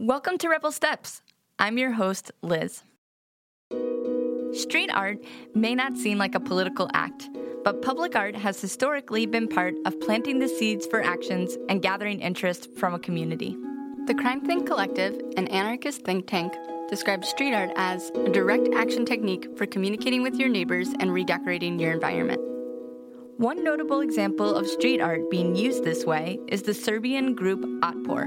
Welcome to Rebel Steps. I'm your host, Liz. Street art may not seem like a political act, but public art has historically been part of planting the seeds for actions and gathering interest from a community. The CrimethInc. Collective, an anarchist think tank, describes street art as a direct action technique for communicating with your neighbors and redecorating your environment. One notable example of street art being used this way is the Serbian group Otpor.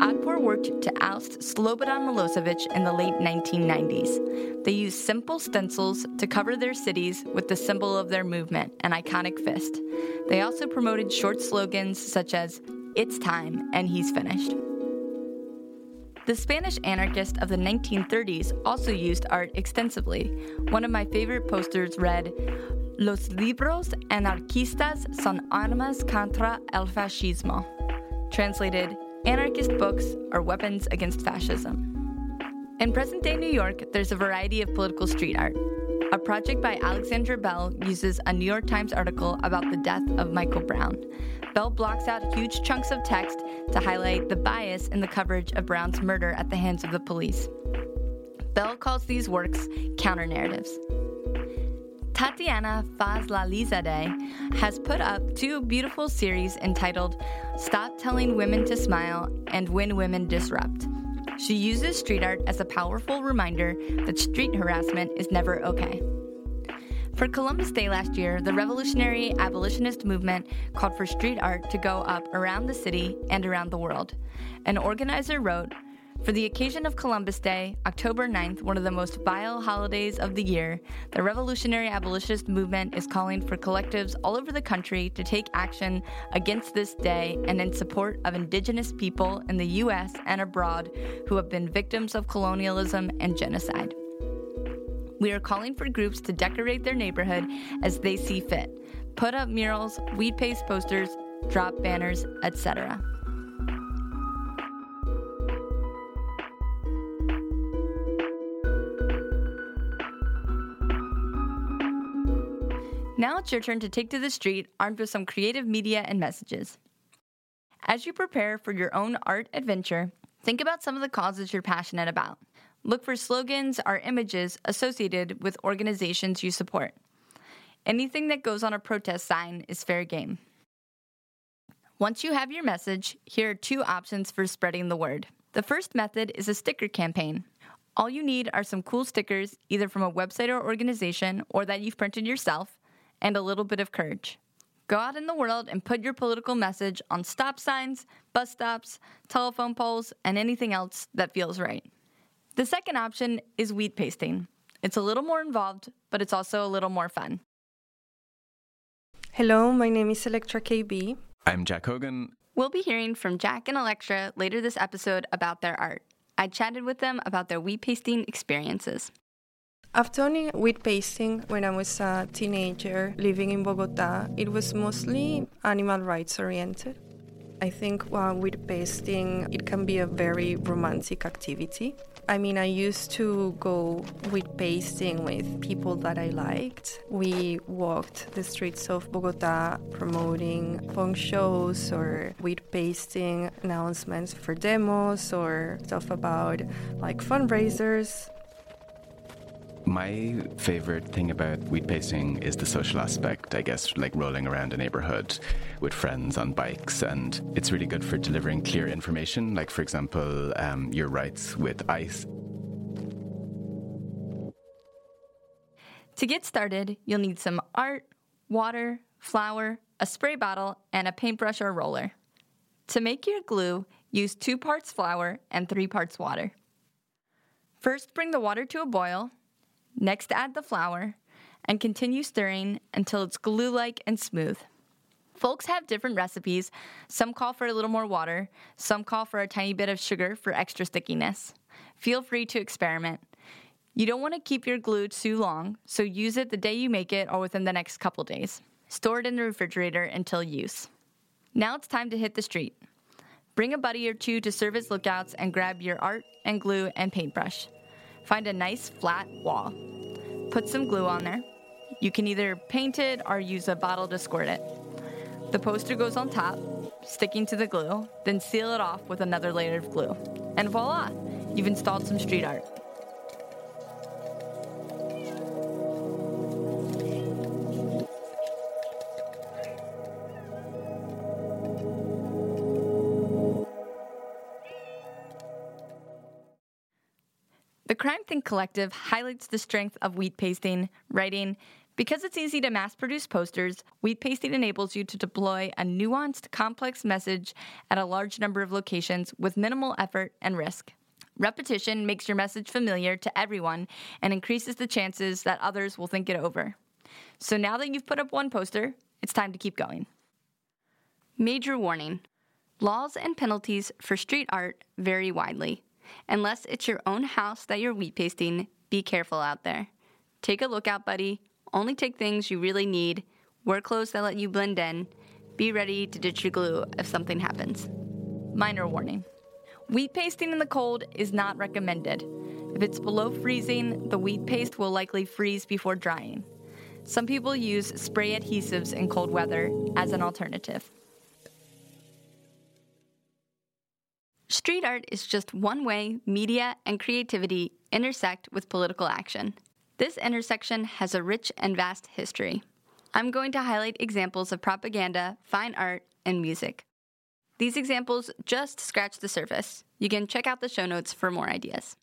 Otpor worked to oust Slobodan Milosevic in the late 1990s. They used simple stencils to cover their cities with the symbol of their movement, an iconic fist. They also promoted short slogans such as, It's time and he's finished. The Spanish anarchist of the 1930s also used art extensively. One of my favorite posters read, Los libros anarquistas son armas contra el fascismo. Translated, anarchist books are weapons against fascism. In present day New York, there's a variety of political street art. A project by Alexandra Bell uses a New York Times article about the death of Michael Brown. Bell blocks out huge chunks of text to highlight the bias in the coverage of Brown's murder at the hands of the police. Bell calls these works counter narratives. Tatiana Fazlalizadeh has put up two beautiful series entitled Stop Telling Women to Smile and When Women Disrupt. She uses street art as a powerful reminder that street harassment is never okay. For Columbus Day last year, the revolutionary abolitionist movement called for street art to go up around the city and around the world. An organizer wrote, for the occasion of Columbus Day, October 9th, one of the most vile holidays of the year, the revolutionary abolitionist movement is calling for collectives all over the country to take action against this day and in support of indigenous people in the U.S. and abroad who have been victims of colonialism and genocide. We are calling for groups to decorate their neighborhood as they see fit, put up murals, wheat paste posters, drop banners, etc. Now it's your turn to take to the street armed with some creative media and messages. As you prepare for your own art adventure, think about some of the causes you're passionate about. Look for slogans or images associated with organizations you support. Anything that goes on a protest sign is fair game. Once you have your message, here are two options for spreading the word. The first method is a sticker campaign. All you need are some cool stickers, either from a website or organization or that you've printed yourself, and a little bit of courage. Go out in the world and put your political message on stop signs, bus stops, telephone poles, and anything else that feels right. The second option is wheat pasting. It's a little more involved, but it's also a little more fun. Hello, my name is Electra KB. I'm Jack Hogan. We'll be hearing from Jack and Electra later this episode about their art. I chatted with them about their wheat pasting experiences. I've done pasting when I was a teenager living in Bogota. It was mostly animal rights oriented. I think uh, wheat pasting it can be a very romantic activity. I mean, I used to go wheat pasting with people that I liked. We walked the streets of Bogota promoting punk shows or wheat pasting announcements for demos or stuff about like fundraisers. My favorite thing about wheat pasting is the social aspect, I guess, like rolling around a neighborhood with friends on bikes. And it's really good for delivering clear information, like, for example, um, your rights with ICE. To get started, you'll need some art, water, flour, a spray bottle, and a paintbrush or roller. To make your glue, use two parts flour and three parts water. First, bring the water to a boil. Next, add the flour and continue stirring until it's glue like and smooth. Folks have different recipes. Some call for a little more water, some call for a tiny bit of sugar for extra stickiness. Feel free to experiment. You don't want to keep your glue too long, so use it the day you make it or within the next couple days. Store it in the refrigerator until use. Now it's time to hit the street. Bring a buddy or two to serve as lookouts and grab your art and glue and paintbrush. Find a nice flat wall. Put some glue on there. You can either paint it or use a bottle to squirt it. The poster goes on top, sticking to the glue, then seal it off with another layer of glue. And voila, you've installed some street art. The CrimethInc. Collective highlights the strength of wheat pasting, writing, because it's easy to mass produce posters, wheat pasting enables you to deploy a nuanced, complex message at a large number of locations with minimal effort and risk. Repetition makes your message familiar to everyone and increases the chances that others will think it over. So now that you've put up one poster, it's time to keep going. Major warning laws and penalties for street art vary widely. Unless it's your own house that you're wheat pasting, be careful out there. Take a look out, buddy. Only take things you really need. Wear clothes that let you blend in. Be ready to ditch your glue if something happens. Minor warning wheat pasting in the cold is not recommended. If it's below freezing, the wheat paste will likely freeze before drying. Some people use spray adhesives in cold weather as an alternative. Street art is just one way media and creativity intersect with political action. This intersection has a rich and vast history. I'm going to highlight examples of propaganda, fine art, and music. These examples just scratch the surface. You can check out the show notes for more ideas.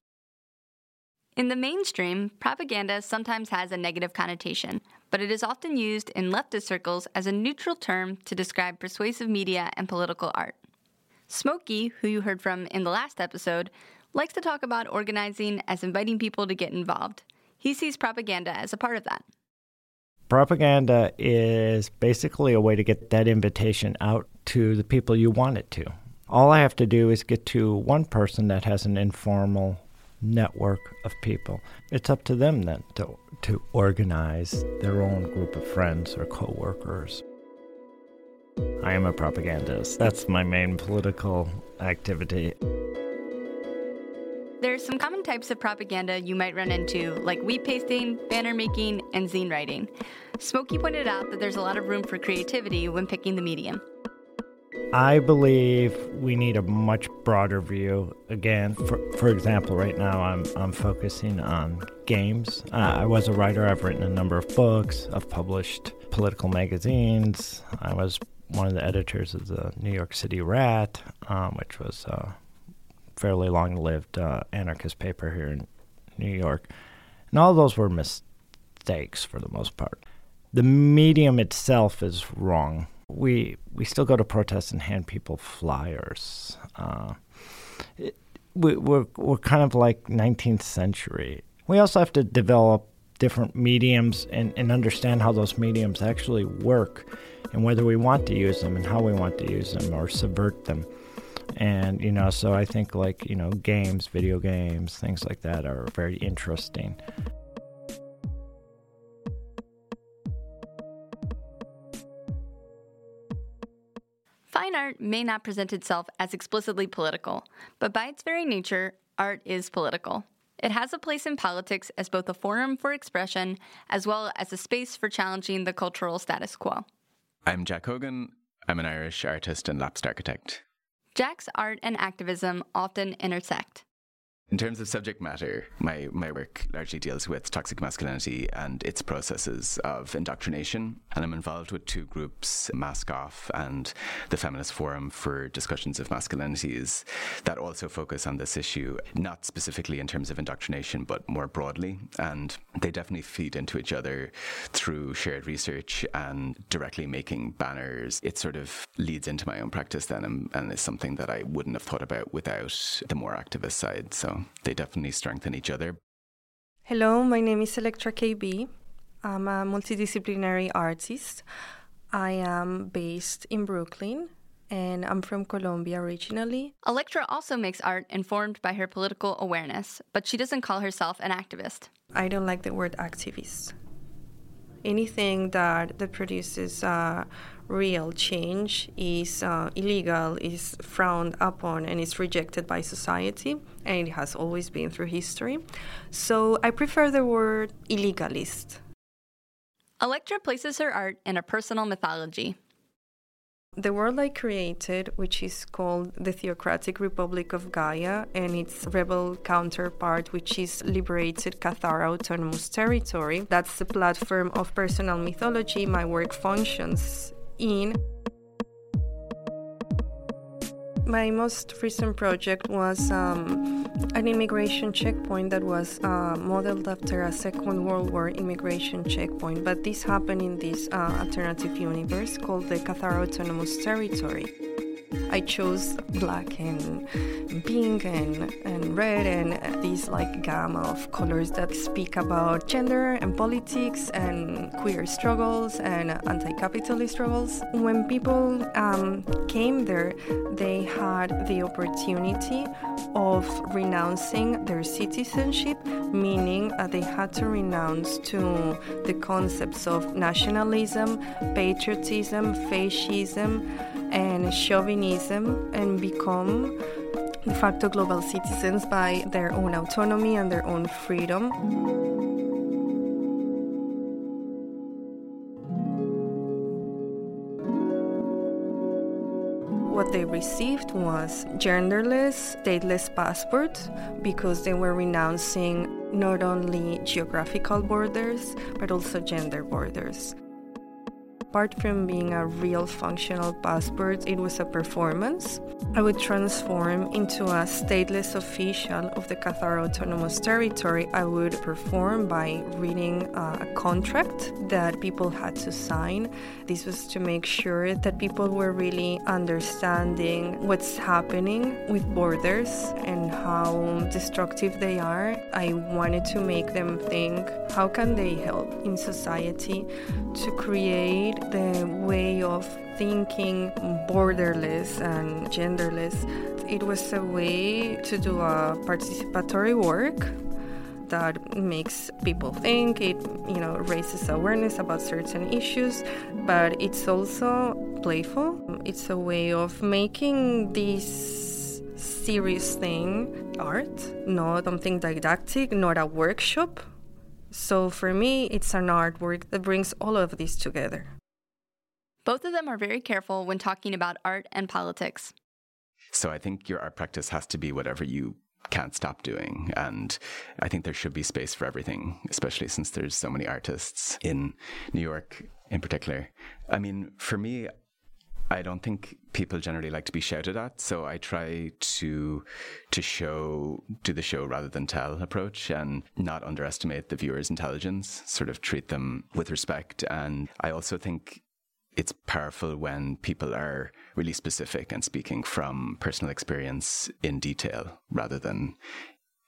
In the mainstream, propaganda sometimes has a negative connotation, but it is often used in leftist circles as a neutral term to describe persuasive media and political art. Smokey, who you heard from in the last episode, likes to talk about organizing as inviting people to get involved. He sees propaganda as a part of that. Propaganda is basically a way to get that invitation out to the people you want it to. All I have to do is get to one person that has an informal network of people. It's up to them then to, to organize their own group of friends or coworkers. I am a propagandist. That's my main political activity. There's some common types of propaganda you might run into, like wheat pasting, banner making, and zine writing. Smokey pointed out that there's a lot of room for creativity when picking the medium. I believe we need a much broader view. Again, for, for example, right now I'm, I'm focusing on games. Uh, I was a writer, I've written a number of books, I've published political magazines. I was one of the editors of the New York City Rat, um, which was a fairly long lived uh, anarchist paper here in New York. And all those were mistakes for the most part. The medium itself is wrong. We, we still go to protests and hand people flyers. Uh, it, we, we're, we're kind of like 19th century. We also have to develop different mediums and, and understand how those mediums actually work and whether we want to use them and how we want to use them or subvert them. And, you know, so I think like, you know, games, video games, things like that are very interesting. Fine art may not present itself as explicitly political, but by its very nature, art is political. It has a place in politics as both a forum for expression as well as a space for challenging the cultural status quo. I'm Jack Hogan. I'm an Irish artist and lapsed architect. Jack's art and activism often intersect. In terms of subject matter, my, my work largely deals with toxic masculinity and its processes of indoctrination. And I'm involved with two groups, Mask Off and the Feminist Forum for Discussions of Masculinities, that also focus on this issue, not specifically in terms of indoctrination, but more broadly. And they definitely feed into each other through shared research and directly making banners. It sort of leads into my own practice then and, and is something that I wouldn't have thought about without the more activist side. So they definitely strengthen each other. Hello, my name is Electra KB. I'm a multidisciplinary artist. I am based in Brooklyn and I'm from Colombia originally. Electra also makes art informed by her political awareness, but she doesn't call herself an activist. I don't like the word activist. Anything that, that produces uh, real change is uh, illegal, is frowned upon, and is rejected by society, and it has always been through history. So I prefer the word illegalist. Electra places her art in a personal mythology. The world I created, which is called the Theocratic Republic of Gaia, and its rebel counterpart, which is Liberated Cathar Autonomous Territory, that's the platform of personal mythology my work functions in. My most recent project was um, an immigration checkpoint that was uh, modeled after a Second World War immigration checkpoint, but this happened in this uh, alternative universe called the Cathar Autonomous Territory. I chose black and pink and, and red and these like gamma of colors that speak about gender and politics and queer struggles and anti-capitalist struggles. When people um, came there, they had the opportunity of renouncing their citizenship, meaning uh, they had to renounce to the concepts of nationalism, patriotism, fascism, and chauvinism and become de facto global citizens by their own autonomy and their own freedom. What they received was genderless, stateless passports because they were renouncing not only geographical borders but also gender borders apart from being a real functional passport, it was a performance. I would transform into a stateless official of the Cathar Autonomous Territory. I would perform by reading a contract that people had to sign. This was to make sure that people were really understanding what's happening with borders and how destructive they are. I wanted to make them think how can they help in society to create the way of thinking borderless and genderless. It was a way to do a participatory work that makes people think it you know raises awareness about certain issues but it's also playful. It's a way of making this serious thing art not something didactic not a workshop. So for me it's an artwork that brings all of this together both of them are very careful when talking about art and politics. So I think your art practice has to be whatever you can't stop doing. And I think there should be space for everything, especially since there's so many artists in New York in particular. I mean, for me, I don't think people generally like to be shouted at, so I try to to show do the show rather than tell approach and not underestimate the viewer's intelligence, sort of treat them with respect. And I also think it's powerful when people are really specific and speaking from personal experience in detail rather than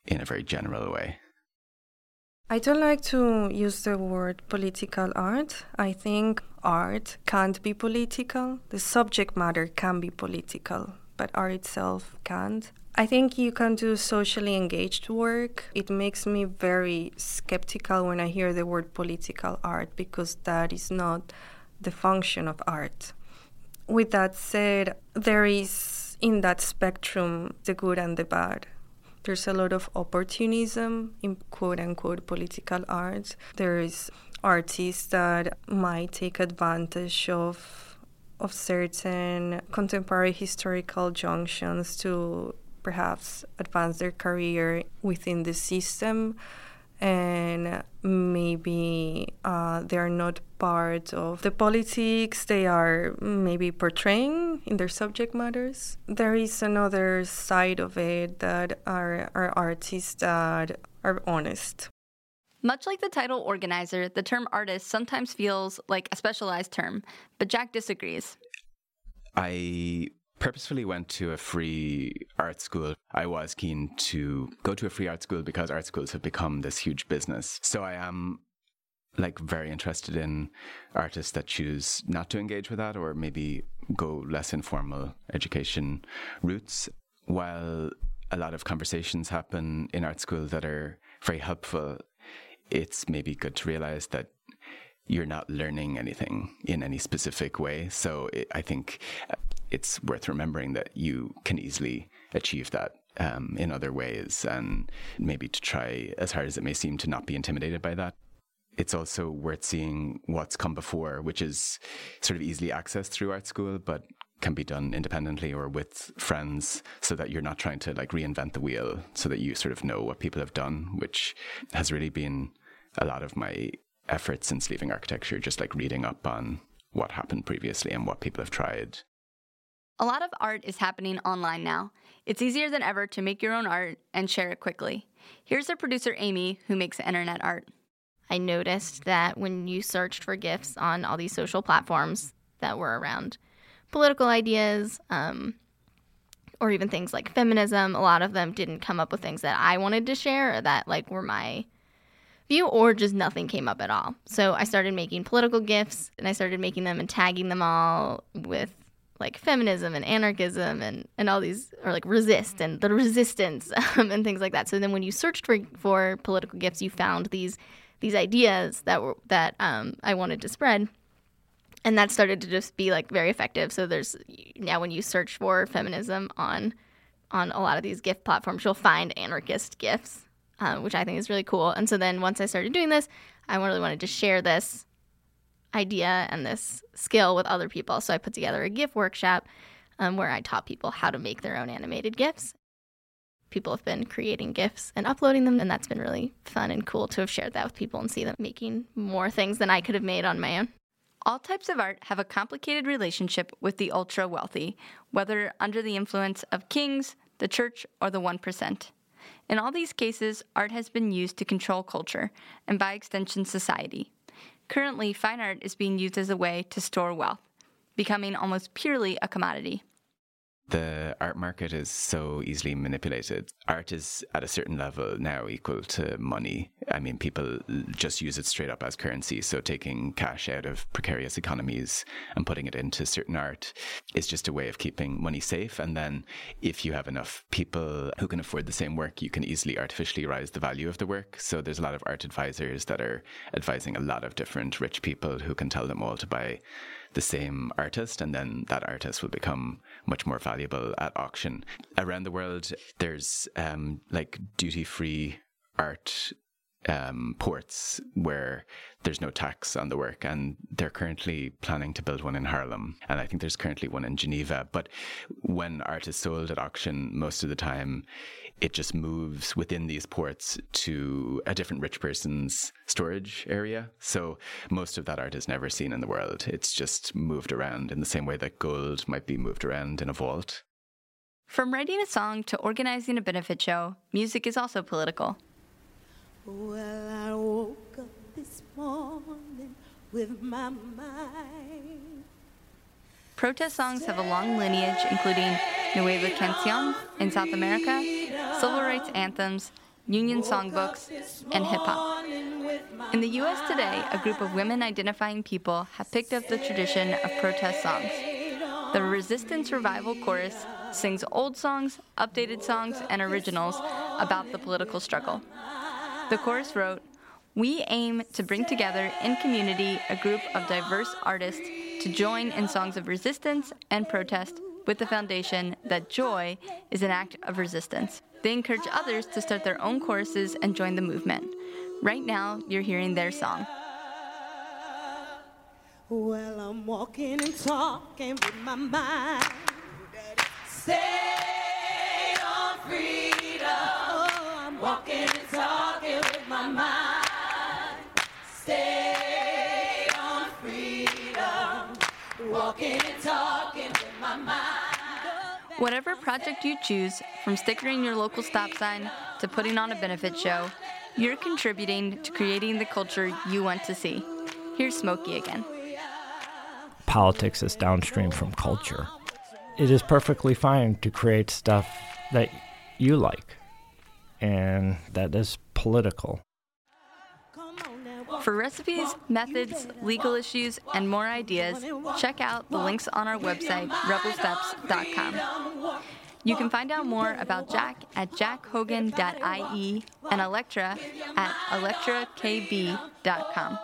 in a very general way. I don't like to use the word political art. I think art can't be political. The subject matter can be political, but art itself can't. I think you can do socially engaged work. It makes me very skeptical when I hear the word political art because that is not the function of art. With that said, there is in that spectrum the good and the bad. There's a lot of opportunism in quote unquote political art. There is artists that might take advantage of of certain contemporary historical junctions to perhaps advance their career within the system and maybe uh, they are not part of the politics they are maybe portraying in their subject matters. There is another side of it that are, are artists that are honest. Much like the title organizer, the term artist sometimes feels like a specialized term, but Jack disagrees. I purposefully went to a free art school. I was keen to go to a free art school because art schools have become this huge business. So I am like very interested in artists that choose not to engage with that or maybe go less informal education routes while a lot of conversations happen in art school that are very helpful it's maybe good to realize that you're not learning anything in any specific way so it, i think it's worth remembering that you can easily achieve that um, in other ways and maybe to try as hard as it may seem to not be intimidated by that it's also worth seeing what's come before, which is sort of easily accessed through art school, but can be done independently or with friends so that you're not trying to like reinvent the wheel so that you sort of know what people have done, which has really been a lot of my effort since leaving architecture, just like reading up on what happened previously and what people have tried. A lot of art is happening online now. It's easier than ever to make your own art and share it quickly. Here's our producer, Amy, who makes internet art. I noticed that when you searched for GIFs on all these social platforms that were around political ideas, um, or even things like feminism, a lot of them didn't come up with things that I wanted to share or that like were my view, or just nothing came up at all. So I started making political GIFs and I started making them and tagging them all with like feminism and anarchism and, and all these or like resist and the resistance um, and things like that. So then when you searched for for political GIFs, you found these these ideas that were that um, I wanted to spread and that started to just be like very effective. So there's now when you search for feminism on on a lot of these GIF platforms, you'll find anarchist GIFs, uh, which I think is really cool. And so then once I started doing this, I really wanted to share this idea and this skill with other people. So I put together a GIF workshop um, where I taught people how to make their own animated GIFs. People have been creating GIFs and uploading them, and that's been really fun and cool to have shared that with people and see them making more things than I could have made on my own. All types of art have a complicated relationship with the ultra wealthy, whether under the influence of kings, the church, or the 1%. In all these cases, art has been used to control culture, and by extension, society. Currently, fine art is being used as a way to store wealth, becoming almost purely a commodity the art market is so easily manipulated. Art is at a certain level now equal to money. I mean, people just use it straight up as currency. So taking cash out of precarious economies and putting it into certain art is just a way of keeping money safe. And then if you have enough people who can afford the same work, you can easily artificially rise the value of the work. So there's a lot of art advisors that are advising a lot of different rich people who can tell them all to buy the same artist, and then that artist will become much more valuable at auction. Around the world, there's um, like duty free art um, ports where there's no tax on the work, and they're currently planning to build one in Harlem, and I think there's currently one in Geneva. But when art is sold at auction, most of the time it just moves within these ports to a different rich person's storage area. So most of that art is never seen in the world. It's just moved around in the same way that gold might be moved around in a vault. From writing a song to organizing a benefit show, music is also political. Well, I woke up this morning with my mind Protest songs have a long lineage, including Nueva Canción in South America, civil rights anthems, union songbooks, and hip hop. In the US today, a group of women identifying people have picked up the tradition of protest songs. The Resistance Revival Chorus sings old songs, updated songs, and originals about the political struggle. The chorus wrote, We aim to bring together in community a group of diverse artists to join in songs of resistance and protest with the foundation that joy is an act of resistance. They encourage others to start their own choruses and join the movement. Right now, you're hearing their song. Well, I'm walking and talking with my mind. Stay on freedom. Oh, I'm walking Whatever project you choose, from stickering your local stop sign to putting on a benefit show, you're contributing to creating the culture you want to see. Here's Smokey again. Politics is downstream from culture. It is perfectly fine to create stuff that you like and that is political. For recipes, methods, legal issues, and more ideas, check out the links on our website, rebelsteps.com. You can find out more about Jack at jackhogan.ie and Electra at electrakb.com.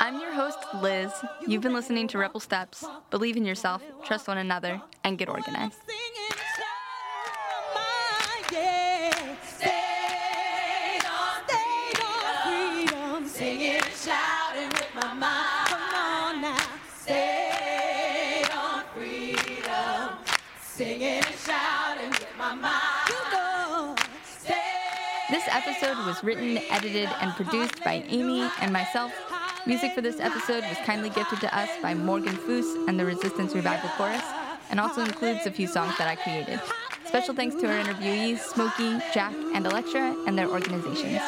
I'm your host, Liz. You've been listening to Rebel Steps. Believe in yourself, trust one another, and get organized. Episode was written, edited, and produced by Amy and myself. Music for this episode was kindly gifted to us by Morgan Foose and the Resistance Revival Chorus, and also includes a few songs that I created. Special thanks to our interviewees, Smokey, Jack, and Electra, and their organizations.